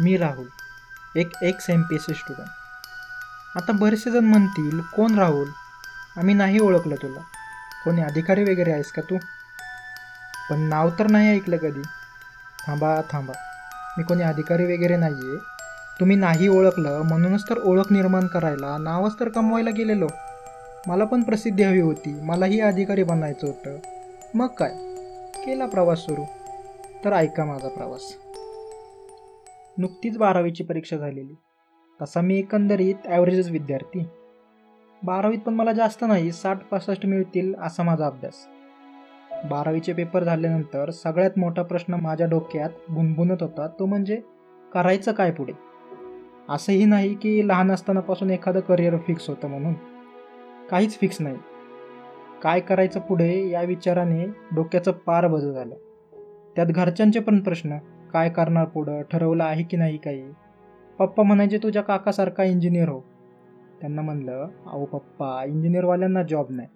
मी राहुल एक ex M P S C student आता बरेचसे जण म्हणतील कोण राहुल? आम्ही नाही ओळखलं तुला. कोणी अधिकारी वगैरे आहेस का तू? पण नाव तर नाही ऐकलं कधी. थांबा थांबा. मी कोणी अधिकारी वगैरे नाही आहे तुम्ही नाही ओळखलं म्हणूनच तर ओळख निर्माण करायला नावच तर कमवायला गेलेलो. मला पण प्रसिद्धी हवी होती. मलाही अधिकारी बनायचं होतं. मग काय? केला प्रवास सुरू. तर ऐका माझा प्रवास. नुकतीच बारावीची परीक्षा झालेली. तसा मी एकंदरीत ॲव्हरेजच विद्यार्थी. बारावीत पण मला जास्त नाही साठ पासष्ट मिळतील असा माझा अभ्यास. बारावीचे पेपर झाल्यानंतर सगळ्यात मोठा प्रश्न माझ्या डोक्यात गुणगुणत होता तो म्हणजे करायचं काय पुढे? असंही नाही की लहान असतानापासून एखादं करिअर फिक्स होतं म्हणून. काहीच फिक्स नाही. काय करायचं पुढे या विचाराने डोक्याचं पार बज झालं. त्यात घरच्यांचे पण प्रश्न काय करणार पुढं? ठरवलं आहे की नाही काही? पप्पा म्हणायचे तुझ्या काकासारखा इंजिनियर हो. त्यांना म्हणलं अहो पप्पा इंजिनियरवाल्यांना जॉब नाही.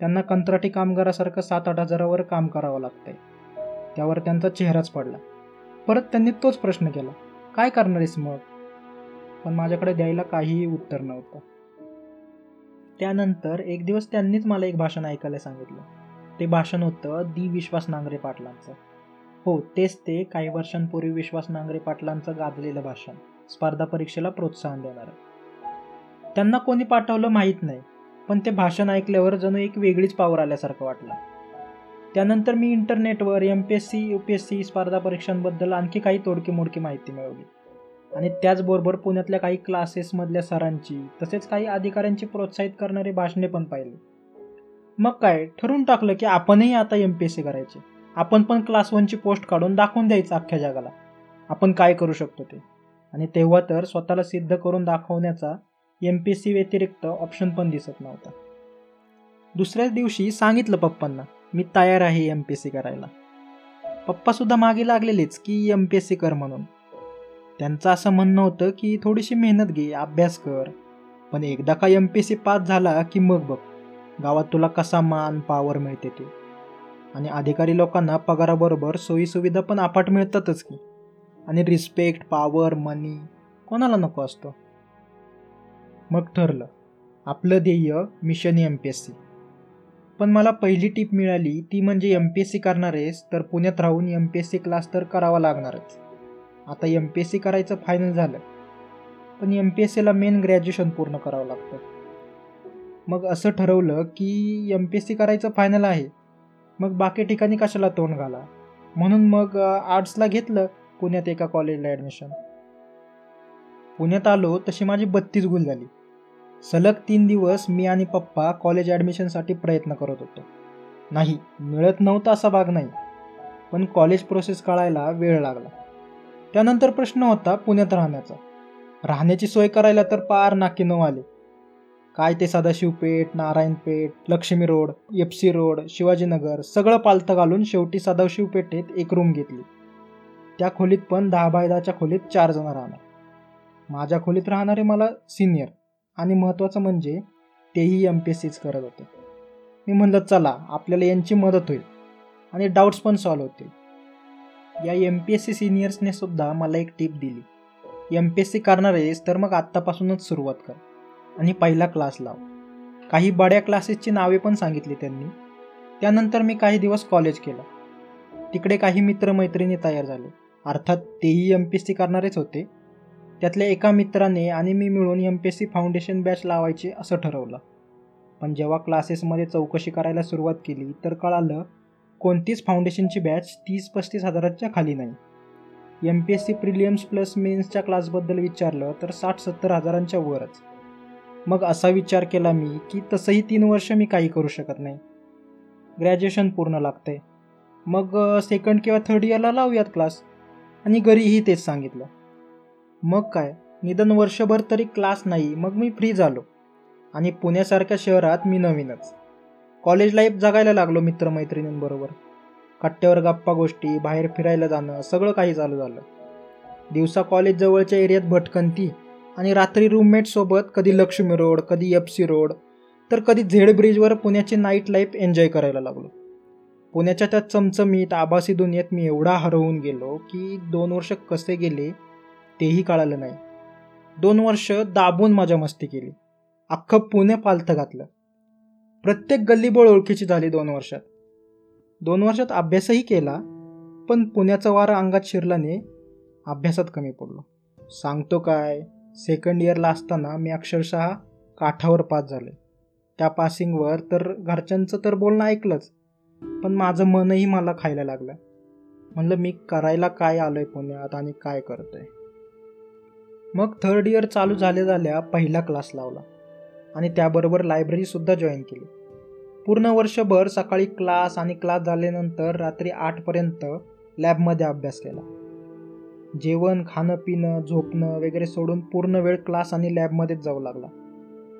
त्यांना कंत्राटी कामगारासारखं सात आठ हजारावर काम करावं लागतंय. त्यावर त्यांचा चेहराच पडला. परत त्यांनी तोच प्रश्न केला काय करणार आहेस मग? पण माझ्याकडे द्यायला काहीही उत्तर नव्हतं. त्यानंतर एक दिवस त्यांनीच मला एक भाषण ऐकायला सांगितलं. ते भाषण होतं दी विश्वास नांगरे पाटलांचं. हो तेच ते काही वर्षांपूर्वी विश्वास नांगरे पाटलांचं गाजलेलं भाषण. स्पर्धा परीक्षेला प्रोत्साहन देणारं. त्यांना कोणी पाठवलं माहीत नाही पण ते भाषण ऐकल्यावर जणू एक वेगळीच पावर आल्यासारखं वाटलं. त्यानंतर मी इंटरनेटवर M P S C U P S C स्पर्धा परीक्षांबद्दल आणखी काही तोडकी मोडकी माहिती मिळवली. आणि त्याचबरोबर पुण्यातल्या काही क्लासेसमधल्या सरांची तसेच काही अधिकाऱ्यांची प्रोत्साहित करणारी भाषणे पण पाहिली. मग काय ठरवून टाकलं की आपणही आता एम पी एस सी करायचे. आपण पण क्लास वनची पोस्ट काढून दाखवून द्यायचं अख्ख्या जगाला. आपण काय करू शकतो ते? आणि तेव्हा तर स्वतःला सिद्ध करून दाखवण्याचा एम पी सी व्यतिरिक्त ऑप्शन पण दिसत नव्हता. दुसऱ्याच दिवशी सांगितलं पप्पांना मी तयार आहे एम पी एस सी करायला पप्पासुद्धा मागे लागलेलेच की एम पी एस सी कर म्हणून. त्यांचं असं म्हणणं होतं की थोडीशी मेहनत घे अभ्यास कर. पण एकदा का M P S C pass झाला की मग बघ गावात तुला कसा मान पावर मिळते तू. आणि अधिकारी लोकांना पगाराबरोबर सोयीसुविधा पण अफाट मिळतातच की. आणि रिस्पेक्ट पावर मनी कोणाला नको असतो? मग ठरलं. आपलं ध्येय mission M P S C पण मला पहिली टीप मिळाली ती म्हणजे एम पी एस सी करणारेस तर पुण्यात राहून M P S C class तर करावा लागणारच. आता एम पी एस सी करायचं फायनल झालं. पण एम पी एस सीला मेन ग्रॅज्युएशन पूर्ण करावं लागतं. मग असं ठरवलं की एम पी एस सी करायचं फायनल आहे. मग बाकी ठिकाणी कशाला तोंड घाला? म्हणून मग आर्ट्सला घेतलं पुण्यात एका कॉलेजला ॲडमिशन पुण्यात आलो तशी माझी बत्तीस गुल झाली. सलग तीन दिवस मी आणि पप्पा कॉलेज ॲडमिशनसाठी प्रयत्न करत होतो. नाही मिळत नव्हता असा भाग नाही पण कॉलेज प्रोसेस कळायला वेळ लागला. त्यानंतर प्रश्न होता पुण्यात राहण्याचा. राहण्याची सोय करायला तर पार नाकी नऊ आले. काय ते Sadashivpeth Narayanpeth Laxmi road F C road Shivajinagar सगळं पालथं घालून शेवटी सदाशिवपेठेत एक रूम घेतली. त्या खोलीत पण दहा बाय दहाच्या खोलीत चार जण राहणार. माझ्या खोलीत राहणारे मला सिनियर आणि महत्त्वाचं म्हणजे तेही एम पी एस सीच करत होते. मी म्हणलं चला आपल्याला यांची मदत होईल. आणि डाऊट्स पण सॉल्व्ह होतील. या एम पी एस सी सिनियर्सने सुद्धा मला एक टीप दिली. एम पी एस सी करणार आहेस तर मग आत्तापासूनच सुरुवात कर. आणि पहिला क्लास लाव. काही बड्या क्लासेसची नावे पण सांगितली त्यांनी. त्यानंतर मी काही दिवस कॉलेज केलं. तिकडे काही मित्रमैत्रिणी तयार झाले. अर्थात तेही एम पी एस सी करणारेच होते. त्यातल्या एका मित्राने आणि मी मिळून M P S C foundation batch लावायचे असं ठरवलं. पण जेव्हा क्लासेसमध्ये चौकशी करायला सुरुवात केली तर कळालं कोणतीच फाउंडेशनची बॅच तीस पस्तीस हजाराच्या खाली नाही. M P S C prelims plus मेन्सच्या क्लासबद्दल विचारलं तर साठ सत्तर हजारांच्या वरच. मग असा विचार केला मी की तसंही तीन वर्ष मी काही करू शकत नाही. ग्रॅज्युएशन पूर्ण लागतंय. मग सेकंड किंवा थर्ड इयरला लावूयात क्लास आणि घरीही तेच सांगितलं. मग काय निदान वर्षभर तरी क्लास नाही मग मी फ्री झालो. आणि पुण्यासारख्या शहरात मी नवीनच. कॉलेज लाईफ जगायला लागलो मित्रमैत्रिणींबरोबर. कट्ट्यावर गप्पा गोष्टी बाहेर फिरायला जाणं सगळं काही चालू झालं. दिवसा कॉलेज जवळच्या एरियात भटकंती. आणि रात्री रूममेटसोबत कधी लक्ष्मी रोड कधी एफ सी रोड तर कधी झेड ब्रिजवर पुण्याची नाईट लाईफ एन्जॉय करायला लागलो. पुण्याच्या त्या चमचमीत आभासी दुनियेत मी एवढा हरवून गेलो की दोन वर्ष कसे गेले तेही कळालं नाही. दोन वर्ष दाबून माझ्या मस्ती केली. अख्खं पुणे पालथं घातलं. प्रत्येक गल्लीबोळ ओळखीची झाली दोन वर्षात. दोन वर्षात अभ्यासही केला पण पुण्याचा वारा अंगात शिरल्याने अभ्यासात कमी पडलो. सांगतो काय? सेकंड इयरला असताना मी अक्षरशः काठावर पास झाले त्या पासिंगवर तर घरच्यांचं तर बोलणं ऐकलंच पण माझं मनही मला खायला लागलं. म्हणलं मी करायला काय आलोय पुण्यात आणि काय करतोय? मग थर्ड इयर चालू झाल्या झाल्या पहिला क्लास लावला आणि त्याबरोबर लायब्ररीसुद्धा जॉईन केली. पूर्ण वर्षभर सकाळी क्लास आणि क्लास झाल्यानंतर रात्री आठपर्यंत लॅबमध्ये अभ्यास केला. जेवण खाणं पिणं झोपणं वगैरे सोडून पूर्ण वेळ क्लास आणि लॅबमध्येच जाऊ लागला.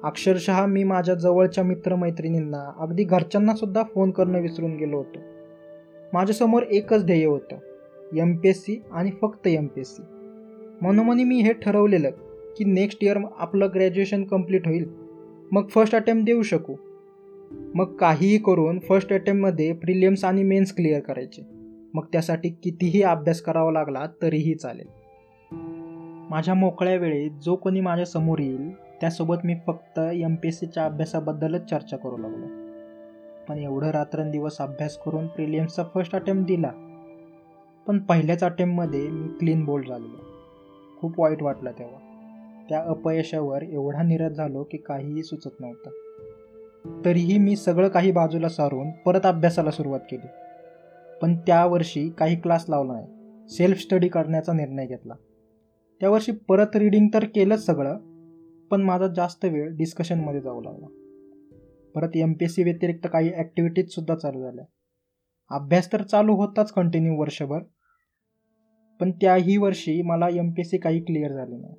अक्षरशः मी माझ्या जवळच्या मित्रमैत्रिणींना अगदी घरच्यांनासुद्धा फोन करणं विसरून गेलो होतो. माझ्यासमोर एकच ध्येय होतं एम पी एस सी आणि फक्त एम पी एस सी मनोमनी मी हे ठरवलेलं की नेक्स्ट इयर आपलं ग्रॅज्युएशन कंप्लीट होईल. मग फर्स्ट अटेम्प्ट देऊ शकू. मग काहीही करून फर्स्ट अटेम्प्टमध्ये प्रिलियम्स आणि मेन्स क्लिअर करायचे. मग त्यासाठी कितीही अभ्यास करावा लागला तरीही चालेल. माझ्या मोकळ्या वेळेत जो कोणी माझ्यासमोर येईल त्यासोबत मी फक्त एम पी एस सीच्या अभ्यासाबद्दलच चर्चा करू लागलो. पण एवढं रात्रंदिवस अभ्यास करून प्रिलियम्सचा फर्स्ट अटेम्प्ट दिला. पण पहिल्याच अटेम्प्टमध्ये मी क्लीन बोल्ड झालेलो. खूप वाईट वाटलं तेव्हा. त्या अपयशावर एवढा निरस झालो की काहीही सुचत नव्हतं. तरीही मी सगळं काही बाजूला सारून परत अभ्यासाला सुरुवात केली. पण त्या वर्षी काही क्लास लावला नाही. सेल्फ स्टडी करण्याचा निर्णय घेतला. त्या वर्षी परत रिडिंग तर केलंच सगळं पण माझा जास्त वेळ डिस्कशनमध्ये जाऊ लागला. परत एम पी एस सी व्यतिरिक्त काही ॲक्टिव्हिटीजसुद्धा चालू झाल्या. अभ्यास तर चालू होताच कंटिन्यू वर्षभर पण त्याही वर्षी मला एम पी एस सी काही क्लिअर झाले नाही.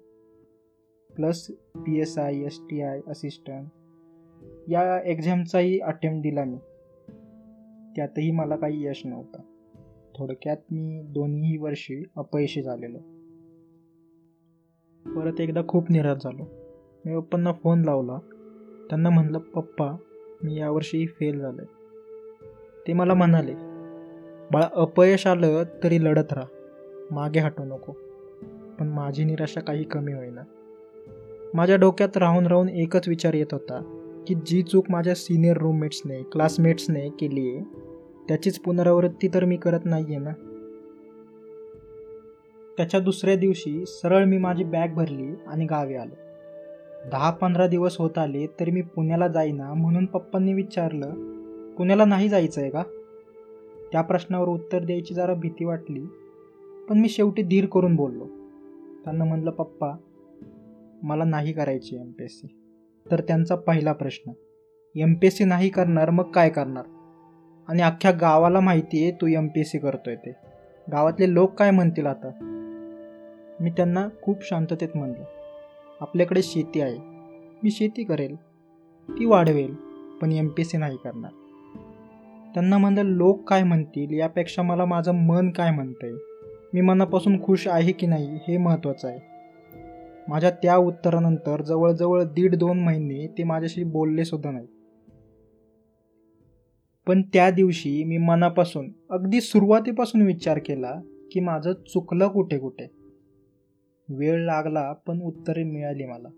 Plus P S I S T I assistant या एक्झामचाही अटेम्प्ट दिला मी. त्यातही मला काही यश नव्हतं. थोडक्यात मी दोन्ही वर्षी अपयशी झालेलो. परत एकदा खूप निराश झालो. मी पप्पांना फोन लावला. त्यांना म्हणलं पप्पा मी यावर्षी फेल झालो आहे ते मला म्हणाले बाळा अपयश आलं तरी लढत राहा. मागे हटू नको. पण माझी निराशा काही कमी होईना. माझ्या डोक्यात राहून राहून एकच विचार येत होता की जी चूक माझ्या सिनियर रूममेट्सने क्लासमेट्सने केली आहे त्याचीच पुनरावृत्ती तर मी करत नाही आहे ना? त्याच्या दुसऱ्या दिवशी सरळ मी माझी बॅग भरली आणि गावी आलो. दहा पंधरा दिवस होत आले तरी मी पुण्याला जाईना म्हणून पप्पांनी विचारलं पुण्याला नाही जायचं आहे का? त्या प्रश्नावर उत्तर द्यायची जरा भीती वाटली पण मी शेवटी धीर करून बोललो. त्यांना म्हणलं पप्पा मला नाही करायची एम पी एस सी तर त्यांचा पहिला प्रश्न एम पी एस सी नाही करणार मग काय करणार? आणि अख्ख्या गावाला माहिती आहे तू एम पी एस सी करतोय ते. गावातले लोक काय म्हणतील आता? मी त्यांना खूप शांततेत म्हणलं आपल्याकडे शेती आहे मी शेती करेल ती वाढवेल पण एम पी एस सी नाही करणार. त्यांना म्हणलं लोक काय म्हणतील यापेक्षा मला माझं मन काय म्हणतंय? मी मनापासून खुश आहे की नाही हे महत्त्वाचं आहे. माझ्या त्या उत्तरानंतर जवळजवळ दीड दोन महिने ते माझ्याशी बोलले सुद्धा नाही पण त्या दिवशी मी मनापासून अगदी सुरुवातीपासून विचार केला की माझं चुकलं कुठे कुठे. वेळ लागला पण उत्तरे मिळाली मला.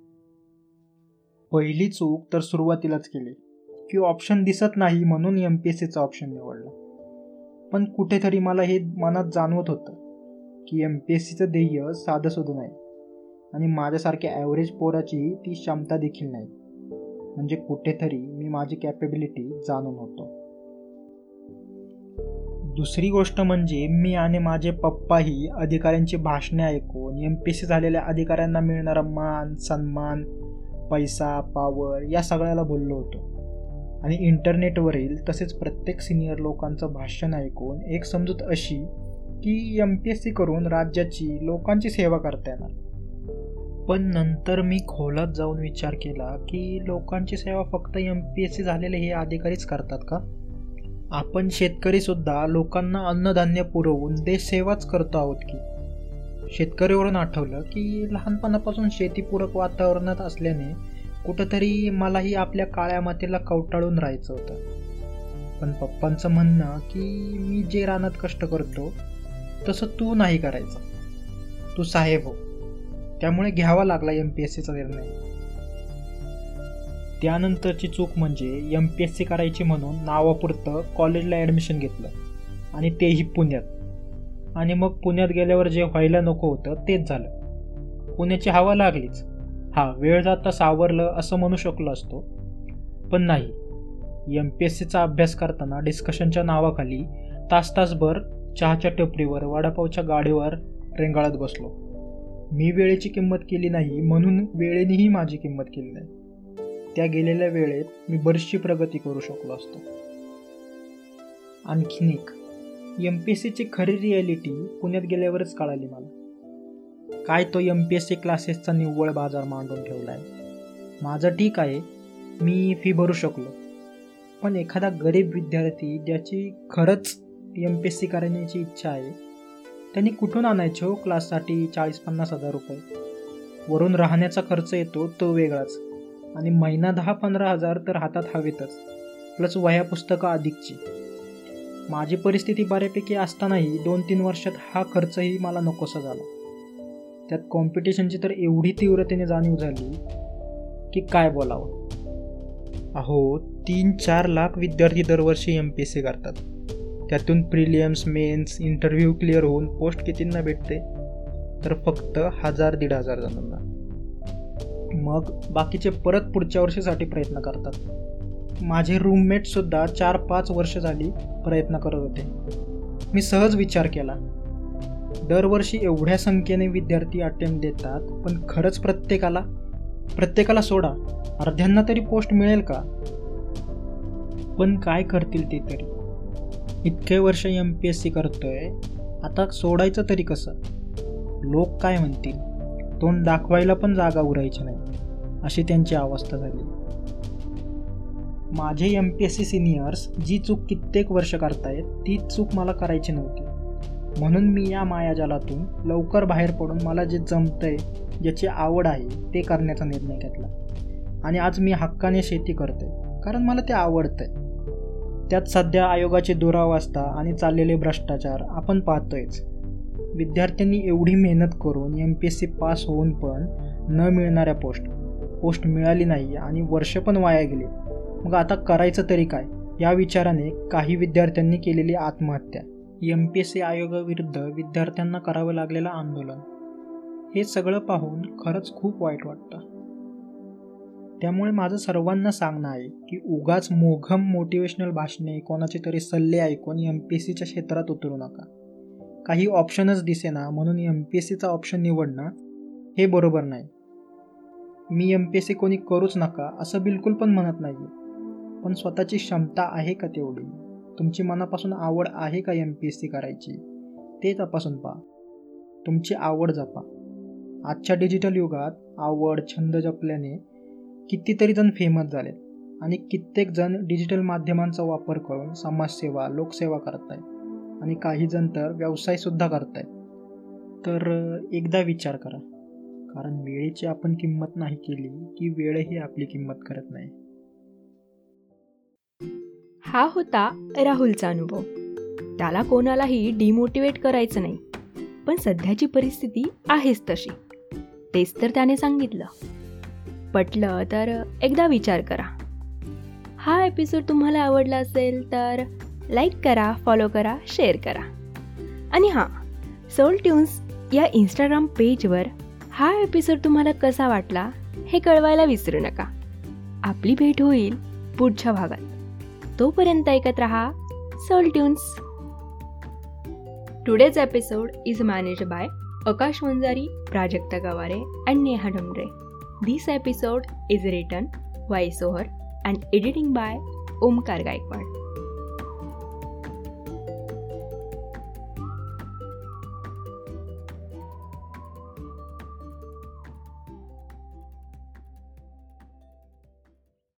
पहिली चूक तर सुरुवातीलाच केली की ऑप्शन दिसत नाही म्हणून एम पी एस सीचा ऑप्शन निवडला. पण कुठेतरी मला हे मनात जाणवत होतं की एम पी एस सीचं ध्येय साधं नाही. आणि माझ्यासारख्या ॲव्हरेज पोराची ती क्षमता देखील नाही. म्हणजे कुठेतरी मी माझी कॅपेबिलिटी जाणून होतो. दुसरी गोष्ट म्हणजे मी आणि माझे पप्पाही अधिकाऱ्यांची भाषणे ऐकून एम पी सी झालेल्या अधिकाऱ्यांना मिळणारा मान सन्मान पैसा पावर या सगळ्याला बोललो होतो. आणि इंटरनेटवरील तसेच प्रत्येक सिनियर लोकांचं भाषण ऐकून एक समजूत अशी की एम पी एस सी करून राज्याची लोकांची सेवा करता येणार. पण नंतर मी खोलात जाऊन विचार केला की लोकांची सेवा फक्त एम पी एस सी झालेले हे अधिकारीच करतात का? आपण शेतकरीसुद्धा लोकांना अन्नधान्य पुरवून देशसेवाच करतो आहोत की? शेतकरीवरून आठवलं की लहानपणापासून शेतीपूरक वातावरणात असल्याने कुठंतरी मलाही आपल्या काळ्या मातीला कवटाळून राहायचं होतं. पण पप्पांचं म्हणणं की मी जे रानात कष्ट करतो तसं तू नाही करायचं. तू साहेब हो. त्यामुळे घ्यावा लागला एम पी एस सीचा निर्णय. त्यानंतरची चूक म्हणजे एम पी एस सी करायची म्हणून नावापुरतं कॉलेजला ॲडमिशन घेतलं आणि तेही पुण्यात. आणि मग पुण्यात गेल्यावर जे व्हायला नको होतं तेच झालं. पुण्याची हवा लागलीच. हा वेळ जाता सावरलं असं म्हणू शकलो असतो. पण नाही. एम पी एस सीचा अभ्यास करताना डिस्कशनच्या नावाखाली तास तासभर चहाच्या टपरीवर वडापावच्या गाडीवर रेंगाळत बसलो. मी वेळेची किंमत केली नाही म्हणून वेळेनेही माझी किंमत केली नाही. त्या गेलेल्या वेळेत मी बरीचशी प्रगती करू शकलो असतो. आणखीन एक एम पी एस सीची खरी रिॲलिटी पुण्यात गेल्यावरच कळाली मला. काय तो एम पी एस सी क्लासेसचा निव्वळ बाजार मांडून ठेवला आहे माझं ठीक आहे मी फी भरू शकलो. पण एखादा गरीब विद्यार्थी ज्याची खरंच एम पी एस सी करण्याची इच्छा आहे त्यांनी कुठून आणायचे हो क्लाससाठी चाळीस पन्नास हजार रुपये? वरून राहण्याचा खर्च येतो तो वेगळाच. आणि महिना दहा पंधरा हजार तर हातात हवेतच. प्लस वह्या पुस्तकं अधिकची. माझी परिस्थिती बऱ्यापैकी असतानाही दोन तीन वर्षात हा खर्चही मला नकोसा झाला. त्यात कॉम्पिटिशनची तर एवढी तीव्रतेने जाणीव झाली की काय बोलावं? अहो तीन चार लाख विद्यार्थी दरवर्षी एम पी एस सी करतात. त्यातून प्रिलियम्स मेन्स इंटरव्ह्यू क्लिअर होऊन पोस्ट कितींना भेटते? तर फक्त हजार दीड हजार जणांना. मग बाकीचे परत पुढच्या वर्षीसाठी प्रयत्न करतात. माझे रूममेटसुद्धा चार पाच वर्ष झाली प्रयत्न करत होते. मी सहज विचार केला. दरवर्षी एवढ्या संख्येने विद्यार्थी अटेम्प्ट देतात पण खरंच प्रत्येकाला? प्रत्येकाला सोडा. अर्ध्यांना तरी पोस्ट मिळेल का? पण काय करतील ते तरी? इतके वर्ष एम पी एस सी करतोय आता सोडायचं तरी कसं? लोक काय म्हणतील? तोंड दाखवायला पण जागा उरायची नाही अशी त्यांची अवस्था झाली. माझे M P S C seniors जी चूक कित्येक वर्ष करतायत ती चूक मला करायची नव्हती. म्हणून मी या मायाजालातून लवकर बाहेर पडून मला जे जमतंय ज्याची आवड आहे ते करण्याचा निर्णय घेतला. आणि आज मी हक्काने शेती करतोय कारण मला ते आवडतंय. त्यात सध्या आयोगाची दुरावस्था आणि चाललेले भ्रष्टाचार आपण पाहतोयच. विद्यार्थ्यांनी एवढी मेहनत करून M P S C pass होऊन पण न मिळणाऱ्या पोस्ट पोस्ट मिळाली नाही आणि वर्ष पण वाया गेले. मग आता करायचं तरी काय? या विचाराने काही विद्यार्थ्यांनी केलेली आत्महत्या. एम पी एस सी आयोगाविरुद्ध विद्यार्थ्यांना करावं लागलेलं आंदोलन. हे सगळं पाहून खरंच खूप वाईट वाटतं. त्यामुळे माझं सर्वांना सांगणं आहे की उगाच मोघम मोटिवेशनल भाषणे कोणाचे तरी सल्ले ऐकून एम पी एस सीच्या क्षेत्रात उतरू नका. काही ऑप्शनच दिसेना म्हणून एम पी एस सीचा ऑप्शन निवडणं हे बरोबर नाही. मी एम पी एस सी कोणी करूच नका असं बिलकुल पण म्हणत नाही पण स्वतःची क्षमता आहे का तेवढी? तुमची मनापासून आवड आहे का एम पी एस सी करायची? ते तपासून पहा. तुमची आवड जपा. आजच्या डिजिटल युगात आवड छंद जपल्याने कितीतरी जण फेमस झालेत आणि कित्येक जण डिजिटल माध्यमांचा वापर करून समाजसेवा लोकसेवा करत आहेत. आणि काही जण तर व्यवसायसुद्धा करत आहेत. तर एकदा विचार करा. कारण वेळेची आपण किंमत नाही केली की वेळही आपली किंमत करत नाही. हा होता राहुलचा अनुभव. त्याला कोणालाही डिमोटिवेट करायचं नाही. पण सध्याची परिस्थिती आहेच तशी. तेच तर त्याने सांगितलं. पटलं तर एकदा विचार करा. हा एपिसोड तुम्हाला आवडला असेल तर लाईक करा फॉलो करा शेअर करा. आणि हां सोल ट्यून्स या इंस्टाग्राम पेजवर हा एपिसोड तुम्हाला कसा वाटला हे कळवायला विसरू नका. आपली भेट होईल पुढच्या भागात. तोपर्यंत ऐकत रहा soul tunes today's episode is manage by Akash Vanjari Prajakta Gaware and Neha Dongre This episode is written, voiceover, and editing by Omkar Gaikwad.